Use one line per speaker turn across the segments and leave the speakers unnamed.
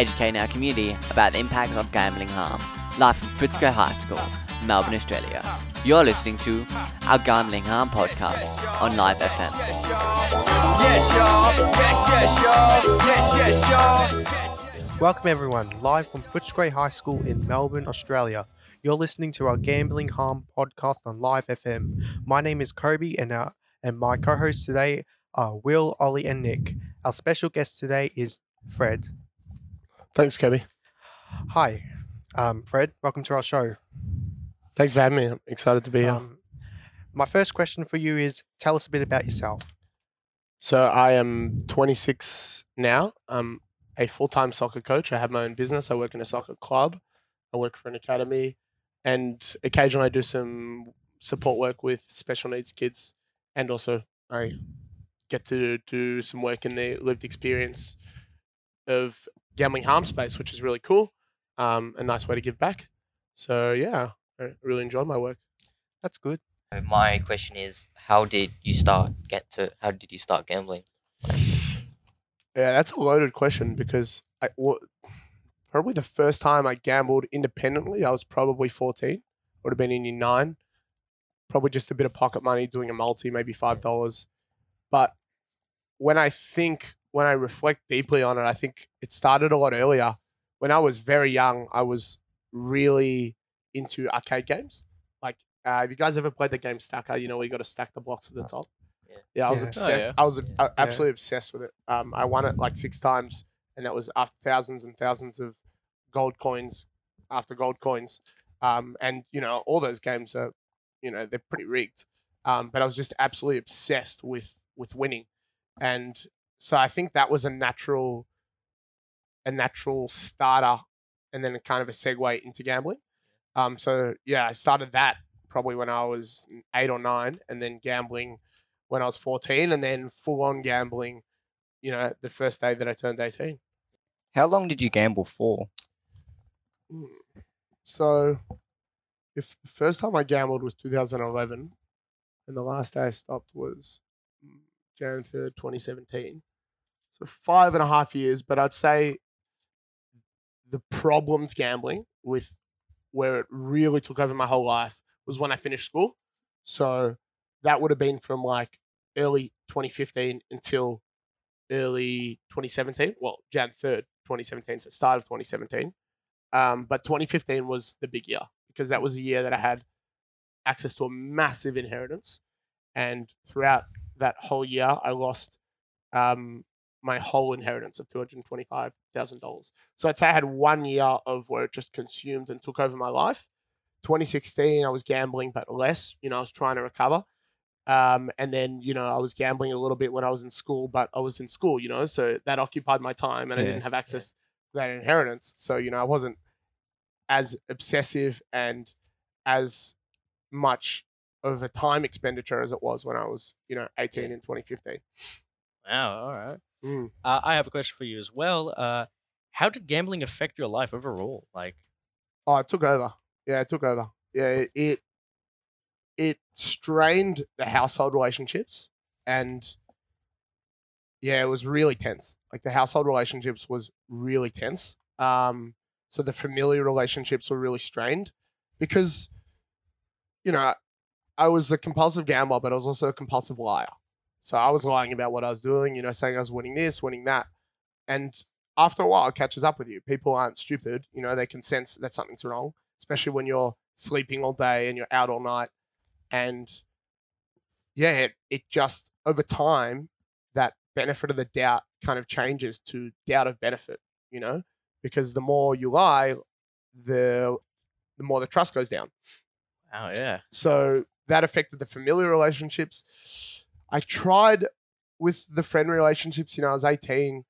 educating our community about the impacts of gambling harm. Live from Footscray High School, Melbourne, Australia. You're listening to our Gambling Harm podcast on Live FM.
Welcome everyone, live from Footscray High School in Melbourne, Australia. You're listening to our Gambling Harm podcast on Live FM. My name is Kobe, and our, and my co-hosts today are Will, Ollie, and Nick. Our special guest today is Fred.
Thanks, Kobe.
Hi, um, Fred. Welcome to our show.
Thanks for having me. I'm excited to be here.
Um, my first question for you is: Tell us a bit about yourself.
So I am 26 now. I'm a full-time soccer coach. I have my own business. I work in a soccer club. I work for an academy, and occasionally I do some support work with special needs kids, and also I get to do some work in the lived experience of gambling harm space, which is really cool. Um, a nice way to give back. So yeah, I really enjoyed my work.
That's good.
My question is, how did you start get to? How did you start gambling?
Yeah, that's a loaded question because I wa- probably the first time I gambled independently, I was probably 14. Would have been in year nine. Probably just a bit of pocket money, doing a multi, maybe five dollars. But when I think, when I reflect deeply on it, I think it started a lot earlier. When I was very young, I was really into arcade games. Like, uh, have you guys ever played the game Stacker? You know, where you got to stack the blocks at the top.
Yeah.
Yeah, I was
Yeah. Oh,
obsessed.
yeah.
I was uh, absolutely obsessed with it. Um, I won it like six times, and that was after thousands and thousands of gold coins after gold coins. Um, and you know, all those games are, you know, they're pretty rigged. Um, but I was just absolutely obsessed with with winning, and so I think that was a natural, a natural starter, and then a kind of a segue into gambling. Um, so yeah, I started that probably when I was eight or nine, and then gambling when I was 14 and then full on gambling, you know, the first day that I turned 18.
How long did you gamble for?
Mm. So if the first time I gambled was 2011 and the last day I stopped was January 3rd, 2017. Five and a half years, but I'd say the problems gambling with where it really took over my whole life was when I finished school. So that would have been from like early 2015 until early 2017. Well, Jan 3rd, 2017, so start of 2017. Um, but 2015 was the big year because that was the year that I had access to a massive inheritance. And throughout that whole year, I lost um, my whole inheritance of $225,000. So I'd say I had one year of where it just consumed and took over my life. 2016, I was gambling, but less. You know, I was trying to recover. Um, and then, you know, I was gambling a little bit when I was in school, but I was in school, you know, so that occupied my time and I didn't have access to that inheritance. So, you know, I wasn't as obsessive and as much of a time expenditure as it was when I was, you know, 18 in 2015.
Wow, all right.
Mm.
Uh, I have a question for you as well. Uh, how did gambling affect your life overall? Like,
Oh, it took over. Yeah, it took over. Yeah, it it, strained the household relationships and yeah, it was really tense. Like the household relationships was really tense. Um, so the familiar relationships were really strained because, you know, I was a compulsive gambler, but I was also a compulsive liar. So I was lying about what I was doing, you know, saying I was winning this, winning that. And after a while, it catches up with you. People aren't stupid. You know, they can sense that something's wrong, especially when you're sleeping all day and you're out all night. And yeah, it, it just, over time, that benefit of the doubt kind of changes to doubt of benefit, you know, because the more you lie, the, the more the trust goes down.
Oh, yeah.
So that affected the familiar relationships. I tried with the friend relationships, you know, I was 18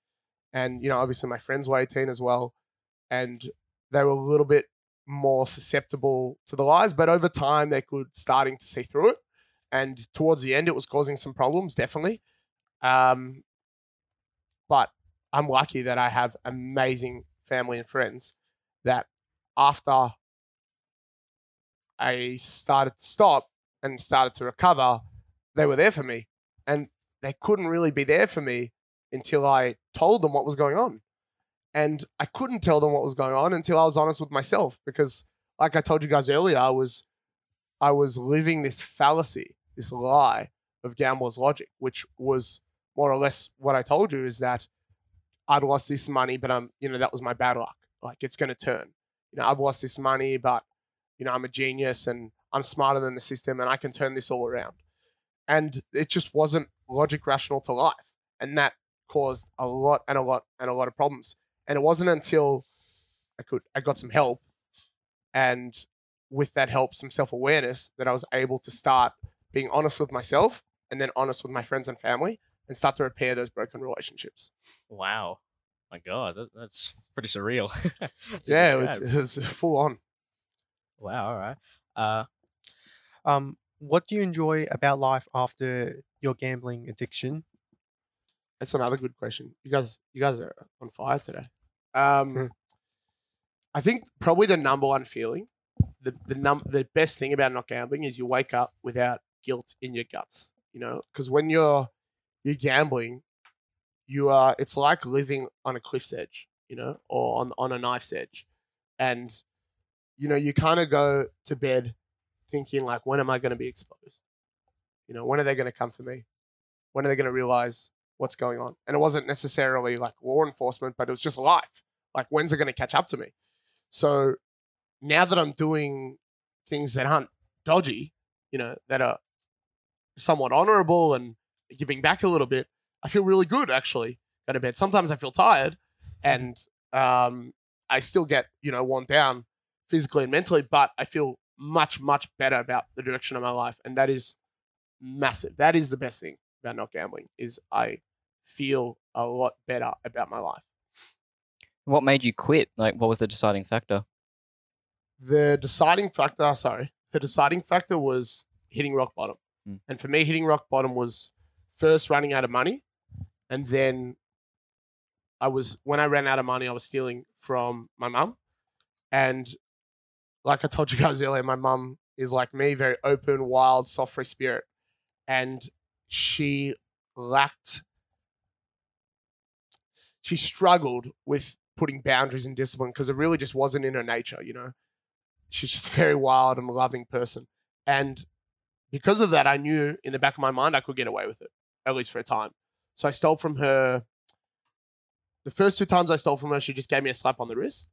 and, you know, obviously my friends were 18 as well. And they were a little bit more susceptible to the lies, but over time they could starting to see through it. And towards the end, it was causing some problems, definitely. Um, but I'm lucky that I have amazing family and friends that after I started to stop and started to recover, they were there for me. And they couldn't really be there for me until I told them what was going on. And I couldn't tell them what was going on until I was honest with myself because like I told you guys earlier, I was I was living this fallacy, this lie of gambler's logic, which was more or less what I told you is that I'd lost this money, but I'm, you know, that was my bad luck. Like it's going to turn. You know, I've lost this money, but, you know, I'm a genius and I'm smarter than the system and I can turn this all around. And it just wasn't logic rational to life. And that caused a lot and a lot and a lot of problems. And it wasn't until I could, I got some help and with that help, some self awareness that I was able to start being honest with myself and then honest with my friends and family and start to repair those broken relationships.
Wow. My God, that, that's pretty surreal. to
Yeah, it was, it was full on.
Wow. All right. Uh,
Um, what do you enjoy about life after your gambling addiction?
That's another good question. You guys, you guys are on fire today. Um, I think probably the number one feeling, the the num the best thing about not gambling is you wake up without guilt in your guts. You know, because when you're you're gambling, you are. It's like living on a cliff's edge. You know, or on on a knife's edge, and you know you kind of go to bed thinking like, when am I going to be exposed? You know, when are they going to come for me? When are they going to realize what's going on? And it wasn't necessarily like law enforcement, but it was just life. Like, when's it going to catch up to me? So now that I'm doing things that aren't dodgy, you know, that are somewhat honorable and giving back a little bit, I feel really good actually. Go to bed. Sometimes I feel tired and um, I still get, you know, worn down physically and mentally, but I feel much, much better about the direction of my life. And that is massive. That is the best thing about not gambling is I feel a lot better about my life.
What made you quit? Like, what was the deciding factor?
the deciding factor, sorry, the deciding factor was hitting rock bottom.
Hmm.
And for me, hitting rock bottom was first running out of money. And then I was, when I ran out of money, I was stealing from my mum. And like I told you guys earlier, my mum is like me, very open, wild, soft, free spirit. And she lacked, she struggled with putting boundaries and discipline because it really just wasn't in her nature, you know? she's just a very wild and loving person. And because of that, I knew in the back of my mind I could get away with it, at least for a time. So I stole from her. The first two times I stole from her, she just gave me a slap on the wrist.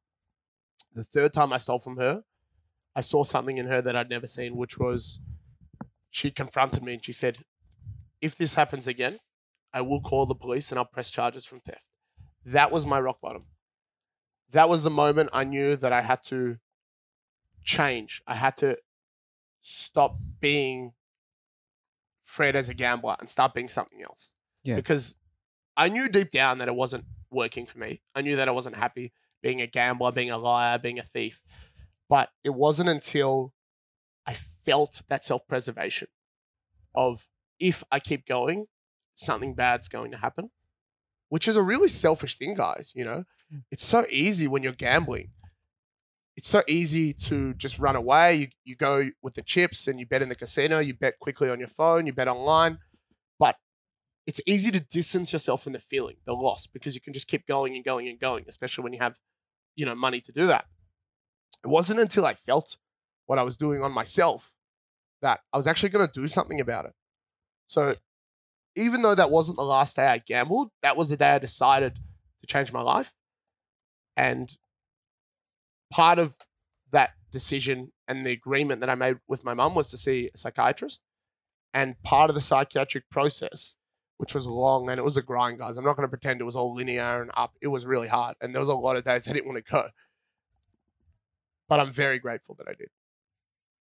The third time I stole from her, I saw something in her that I'd never seen, which was she confronted me and she said, If this happens again, I will call the police and I'll press charges from theft. That was my rock bottom. That was the moment I knew that I had to change. I had to stop being Fred as a gambler and start being something else.
Yeah.
Because I knew deep down that it wasn't working for me. I knew that I wasn't happy being a gambler, being a liar, being a thief. But it wasn't until I felt that self preservation of if I keep going, something bad's going to happen, which is a really selfish thing, guys. You know, mm. it's so easy when you're gambling it's so easy to just run away. You, you go with the chips and you bet in the casino, you bet quickly on your phone, you bet online. But it's easy to distance yourself from the feeling, the loss, because you can just keep going and going and going, especially when you have, you know, money to do that. It wasn't until I felt what I was doing on myself that I was actually going to do something about it. So even though that wasn't the last day I gambled, that was the day I decided to change my life. And part of that decision and the agreement that I made with my mum was to see a psychiatrist. And part of the psychiatric process, which was long and it was a grind, guys. I'm not going to pretend it was all linear and up. It was really hard. And there was a lot of days I didn't want to go. But I'm very grateful that I did.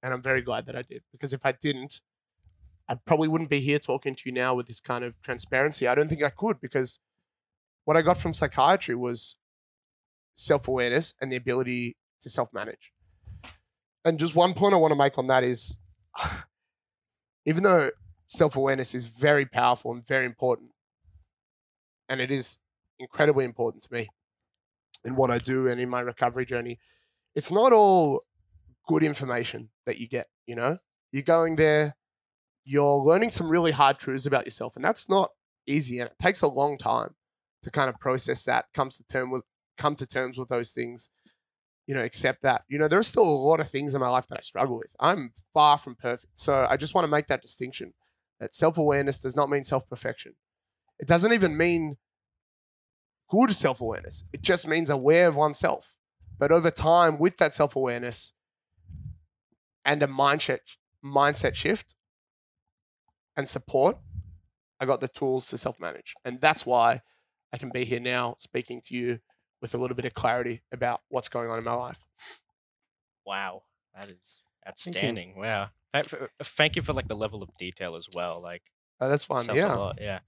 And I'm very glad that I did. Because if I didn't, I probably wouldn't be here talking to you now with this kind of transparency. I don't think I could because what I got from psychiatry was self awareness and the ability to self manage. And just one point I want to make on that is even though self awareness is very powerful and very important, and it is incredibly important to me in what I do and in my recovery journey, it's not all good information that you get, you know? You're going there, you're learning some really hard truths about yourself, and that's not easy and it takes a long time to kind of process that, comes to term with come to terms with those things, you know, accept that. You know, there are still a lot of things in my life that I struggle with. I'm far from perfect. So I just want to make that distinction that self awareness does not mean self perfection. It doesn't even mean good self awareness, it just means aware of oneself. But over time, with that self awareness and a mindset, mindset shift and support, I got the tools to self manage. And that's why I can be here now speaking to you with a little bit of clarity about what's going on in my life.
Wow, that is outstanding. Wow. Thank, for, thank you for like the level of detail as well. Like,
Oh, that's fun.
self
Yeah.
yeah.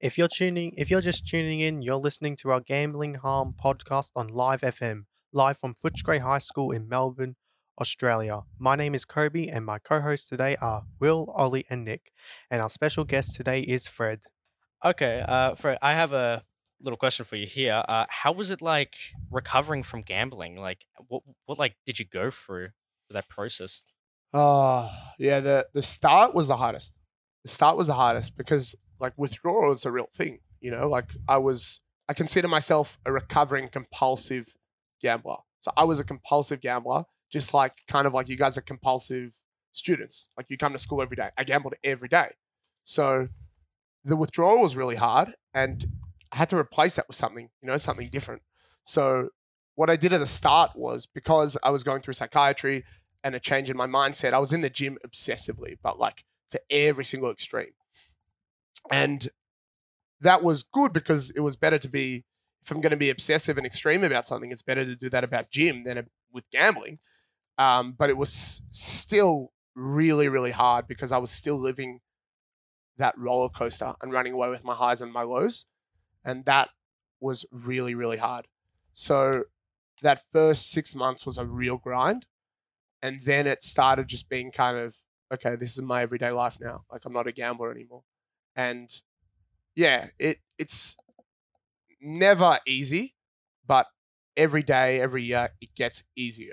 If you're tuning, if you're just tuning in, you're listening to our Gambling Harm podcast on Live FM, live from Footscray High School in Melbourne, Australia. My name is Kobe, and my co-hosts today are Will, Ollie, and Nick. And our special guest today is Fred.
Okay, uh, Fred, I have a little question for you here. Uh, how was it like recovering from gambling? Like, what, what, like, did you go through for that process?
Oh, yeah. The the start was the hardest. The start was the hardest because like withdrawal is a real thing. You know, like I was, I consider myself a recovering compulsive gambler. So I was a compulsive gambler, just like kind of like you guys are compulsive students. Like you come to school every day. I gambled every day. So the withdrawal was really hard, and I had to replace that with something, you know, something different. So what I did at the start was because I was going through psychiatry and a change in my mindset. I was in the gym obsessively, but like to every single extreme. And that was good because it was better to be, if I'm going to be obsessive and extreme about something, it's better to do that about gym than with gambling. Um, but it was still really, really hard because I was still living that roller coaster and running away with my highs and my lows. And that was really, really hard. So that first six months was a real grind and then it started just being kind of okay this is my everyday life now like i'm not a gambler anymore and yeah it it's never easy but every day every year it gets easier.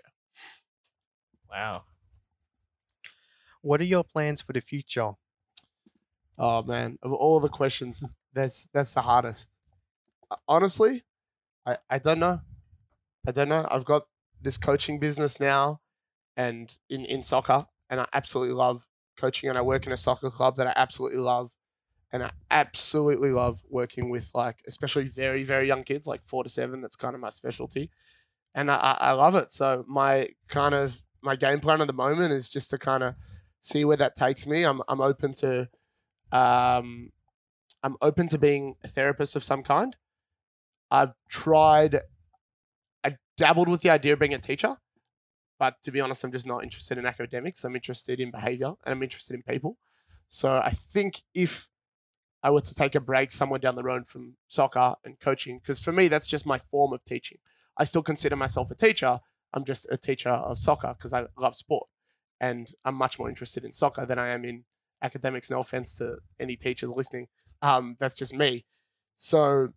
Wow.
What are your plans for the future?
oh man of all the questions that's that's the hardest. Honestly i i don't know. I don't know. I've got this coaching business now and in in soccer and i absolutely love coaching and i work in a soccer club that i absolutely love and i absolutely love working with like especially very very young kids like four to seven that's kind of my specialty and i i love it so my kind of my game plan at the moment is just to kind of see where that takes me i'm i'm open to um i'm open to being a therapist of some kind i've tried i dabbled with the idea of being a teacher but to be honest, I'm just not interested in academics. I'm interested in behavior and I'm interested in people. So I think if I were to take a break somewhere down the road from soccer and coaching, because for me, that's just my form of teaching. I still consider myself a teacher. I'm just a teacher of soccer because I love sport. And I'm much more interested in soccer than I am in academics. No offense to any teachers listening. Um, that's just me. So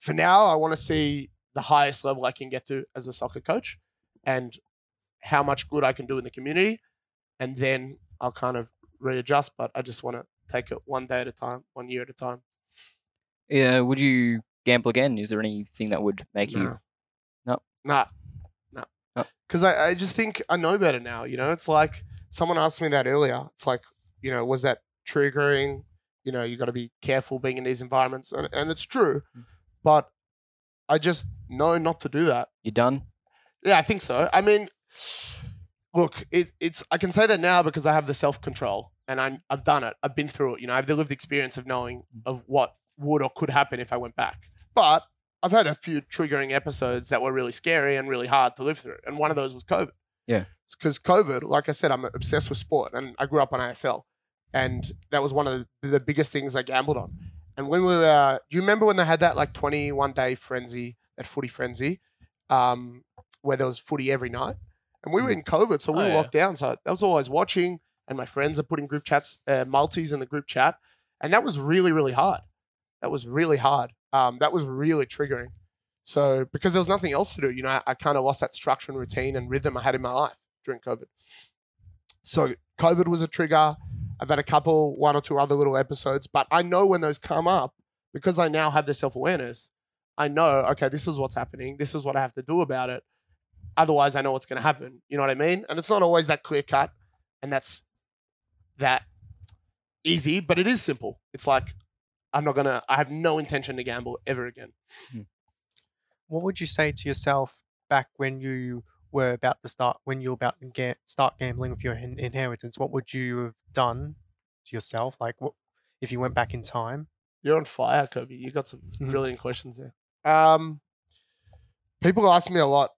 for now, I want to see the highest level I can get to as a soccer coach and how much good I can do in the community. And then I'll kind of readjust, but I just want to take it one day at a time, one year at a time.
Yeah, would you gamble again? Is there anything that would make you?
Nah.
No.
Nah. Nah.
No.
Because I, I just think I know better now. You know, it's like someone asked me that earlier. It's like, you know, was that triggering? You know, you got to be careful being in these environments. And, and it's true.
Mm.
But I just know not to do that.
You done?
Yeah, I think so. I mean, look, it, it's I can say that now because I have the self control and I, I've done it. I've been through it. You know, I have the lived experience of knowing mm-hmm. of what would or could happen if I went back. But I've had a few triggering episodes that were really scary and really hard to live through, and one of those was COVID.
Yeah.
because COVID, like I said, I'm obsessed with sport, and I grew up on AFL, and that was one of the, the biggest things I gambled on. And when we were, uh, do you remember when they had that like 21 day frenzy, that footy frenzy? Um, where there was footy every night. And we were mm-hmm. in COVID, so we
Oh,
were
yeah.
locked down. So that was always watching. And my friends are putting group chats, uh, multis in the group chat. And that was really, really hard. That was really hard. Um, that was really triggering. So because there was nothing else to do, you know, I, I kind of lost that structure and routine and rhythm I had in my life during COVID. So COVID was a trigger. I've had a couple, one or two other little episodes, but I know when those come up because I now have the self awareness. I know, okay, this is what's happening. This is what I have to do about it. Otherwise, I know what's going to happen. You know what I mean? And it's not always that clear cut and that's that easy, but it is simple. It's like, I'm not going to, I have no intention to gamble ever again.
What would you say to yourself back when you were about to start, when you were about to get, start gambling with your in- inheritance? What would you have done to yourself? Like, what if you went back in time?
You're on fire, Kobe. You got some
Mhm.
brilliant questions there. Um, people ask me a lot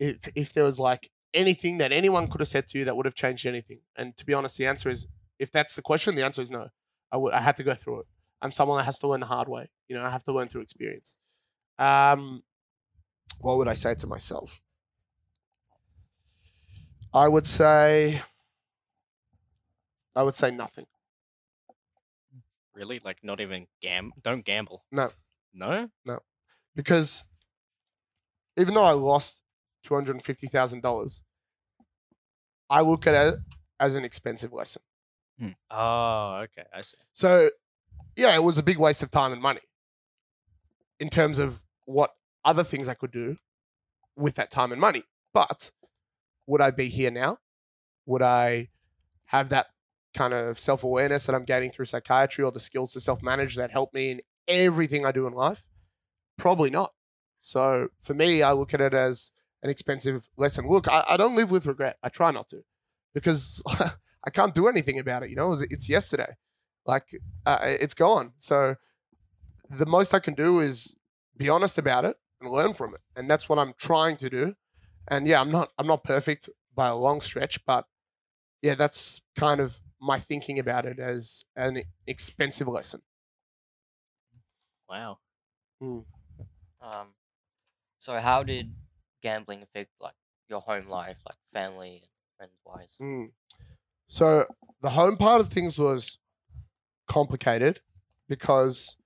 if if there was like anything that anyone could have said to you that would have changed anything. And to be honest, the answer is if that's the question, the answer is no. I would I had to go through it. I'm someone that has to learn the hard way. You know, I have to learn through experience. Um, what would I say to myself? I would say I would say nothing.
Really? Like not even gam? Don't gamble.
No.
No. No.
Because even though I lost two hundred and fifty thousand dollars, I look at it as an expensive lesson. Hmm.
Oh, okay. I see.
So, yeah, it was a big waste of time and money in terms of what other things I could do with that time and money. But would I be here now? Would I have that kind of self awareness that I'm gaining through psychiatry or the skills to self manage that help me in everything I do in life? Probably not. So for me, I look at it as an expensive lesson. Look, I, I don't live with regret. I try not to because I can't do anything about it. You know, it's, it's yesterday. Like uh, it's gone. So the most I can do is be honest about it and learn from it, and that's what I'm trying to do. And yeah, I'm not I'm not perfect by a long stretch, but yeah, that's kind of my thinking about it as an expensive lesson.
Wow.
Um, so how did gambling affect like your home life, like family and friends wise?
Mm. So the home part of things was complicated because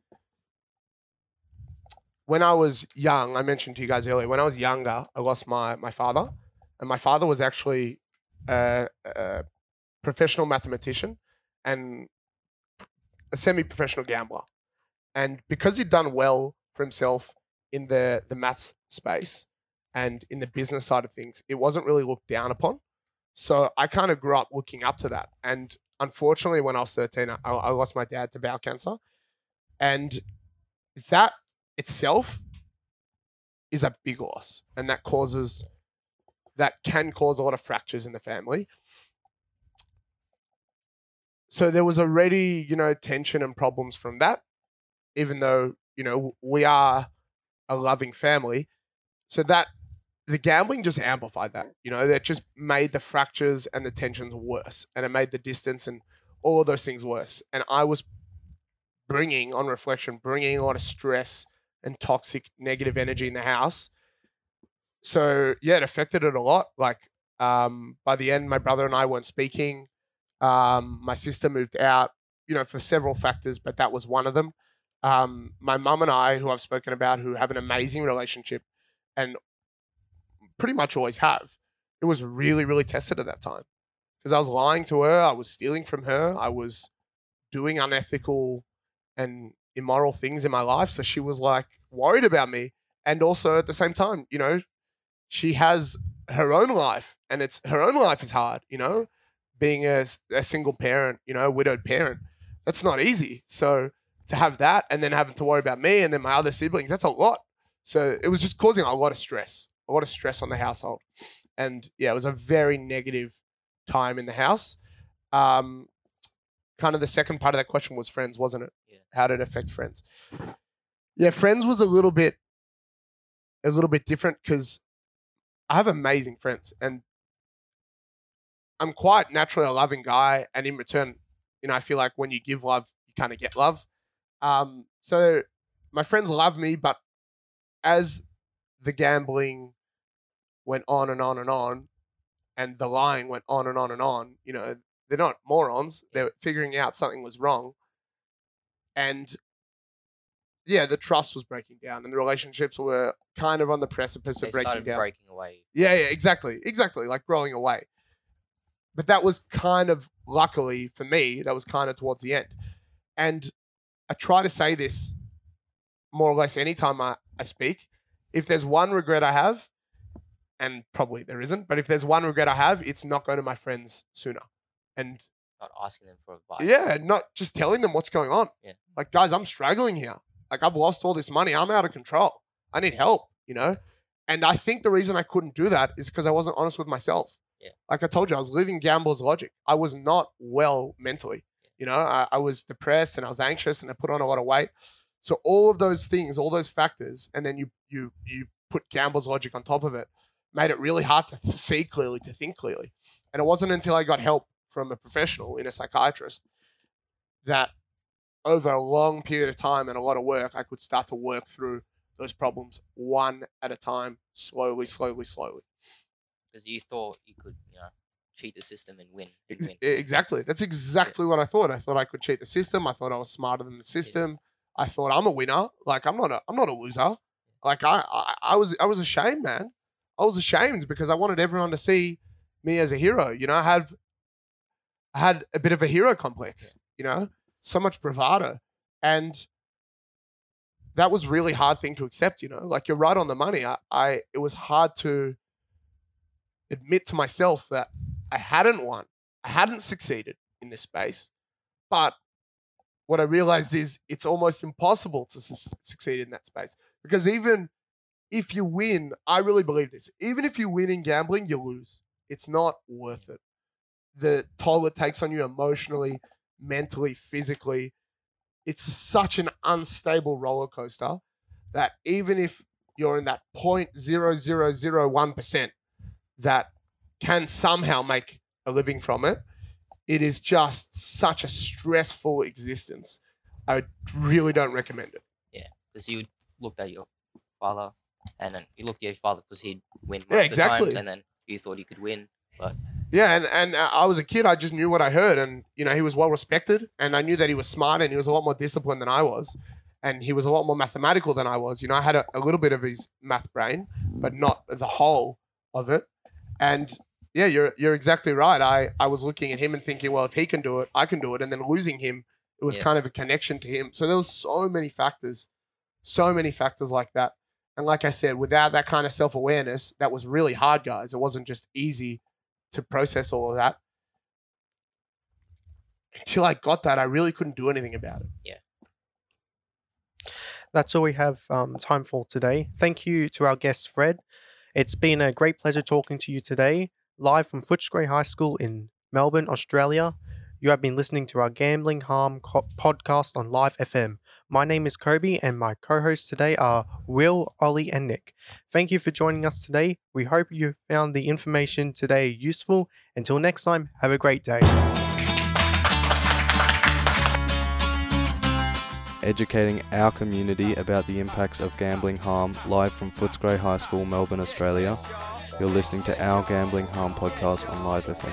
when I was young, I mentioned to you guys earlier, when I was younger, I lost my, my father. And my father was actually a, a professional mathematician and a semi professional gambler. And because he'd done well for himself in the, the maths space and in the business side of things, it wasn't really looked down upon. So I kind of grew up looking up to that. And unfortunately, when I was 13, I, I lost my dad to bowel cancer. And that itself is a big loss. And that causes, that can cause a lot of fractures in the family. So there was already, you know, tension and problems from that, even though, you know, we are a loving family. So that the gambling just amplified that. You know, that just made the fractures and the tensions worse, and it made the distance and all of those things worse. And I was bringing, on reflection, bringing a lot of stress and toxic negative energy in the house. So yeah, it affected it a lot. Like um, by the end, my brother and I weren't speaking. Um, my sister moved out. You know, for several factors, but that was one of them. Um, my mum and I, who I've spoken about, who have an amazing relationship, and pretty much always have. It was really, really tested at that time because I was lying to her. I was stealing from her. I was doing unethical and immoral things in my life. So she was like worried about me. And also at the same time, you know, she has her own life and it's her own life is hard, you know, being a, a single parent, you know, widowed parent. That's not easy. So to have that and then having to worry about me and then my other siblings, that's a lot. So it was just causing a lot of stress a lot of stress on the household. And yeah, it was a very negative time in the house. Um, kind of the second part of that question was friends, wasn't it?
Yeah.
How did it affect friends? Yeah, friends was a little bit, a little bit different because I have amazing friends and I'm quite naturally a loving guy. And in return, you know, I feel like when you give love, you kind of get love. Um, so my friends love me, but as the gambling went on and on and on, and the lying went on and on and on. You know, they're not morons. They're figuring out something was wrong. And yeah, the trust was breaking down and the relationships were kind of on the precipice
They
of breaking down.
breaking away.
Yeah, yeah, exactly. Exactly. Like growing away. But that was kind of luckily for me, that was kind of towards the end. And I try to say this more or less anytime I, I speak. If there's one regret I have, and probably there isn't, but if there's one regret I have, it's not going to my friends sooner. And
Not asking them for advice.
yeah, not just telling them what's going on.
Yeah.
Like, guys, I'm struggling here. Like, I've lost all this money. I'm out of control. I need help, you know? And I think the reason I couldn't do that is because I wasn't honest with myself.
Yeah.
Like I told you, I was living gambler's logic. I was not well mentally. You know, I, I was depressed and I was anxious and I put on a lot of weight. So all of those things, all those factors, and then you you you put gambler's logic on top of it, made it really hard to see clearly, to think clearly. And it wasn't until I got help from a professional in a psychiatrist that over a long period of time and a lot of work, I could start to work through those problems one at a time, slowly, slowly, slowly.
Because you thought you could, you know, cheat the system and win. and win.
Exactly. That's exactly what I thought. I thought I could cheat the system. I thought I was smarter than the system. I thought I'm a winner. Like I'm not a I'm not a loser. Like I, I I was I was ashamed, man. I was ashamed because I wanted everyone to see me as a hero. You know, I had I had a bit of a hero complex, you know, so much bravado. And that was really hard thing to accept, you know. Like you're right on the money. I, I it was hard to admit to myself that I hadn't won. I hadn't succeeded in this space. But what I realized is it's almost impossible to su- succeed in that space because even if you win, I really believe this. Even if you win in gambling, you lose. It's not worth it. The toll it takes on you emotionally, mentally, physically, it's such an unstable roller coaster that even if you're in that 0.0001% that can somehow make a living from it, it is just such a stressful existence. I really don't recommend it.
Yeah, because you looked at your father, and then you looked at your father because he'd win most
Yeah,
of the
exactly.
times, and then you thought he could win.
But Yeah, and and uh, I was a kid. I just knew what I heard, and you know he was well respected, and I knew that he was smart, and he was a lot more disciplined than I was, and he was a lot more mathematical than I was. You know, I had a, a little bit of his math brain, but not the whole of it. And yeah, you're you're exactly right. I I was looking at him and thinking, well, if he can do it, I can do it. And then losing him, it was
Yeah.
kind of a connection to him. So there was so many factors, so many factors like that. And like I said, without that kind of self awareness, that was really hard, guys. It wasn't just easy to process all of that. Until I got that, I really couldn't do anything about it. Yeah.
That's all we have um, time for today. Thank you to our guest, Fred. It's been a great pleasure talking to you today, live from Footscray High School in Melbourne, Australia. You have been listening to our Gambling Harm co- podcast on Live FM. My name is Kobe, and my co hosts today are Will, Ollie, and Nick. Thank you for joining us today. We hope you found the information today useful. Until next time, have a great day.
educating our community about the impacts of gambling harm live from Footscray High School, Melbourne, Australia. You're listening to our Gambling Harm podcast on Live FM.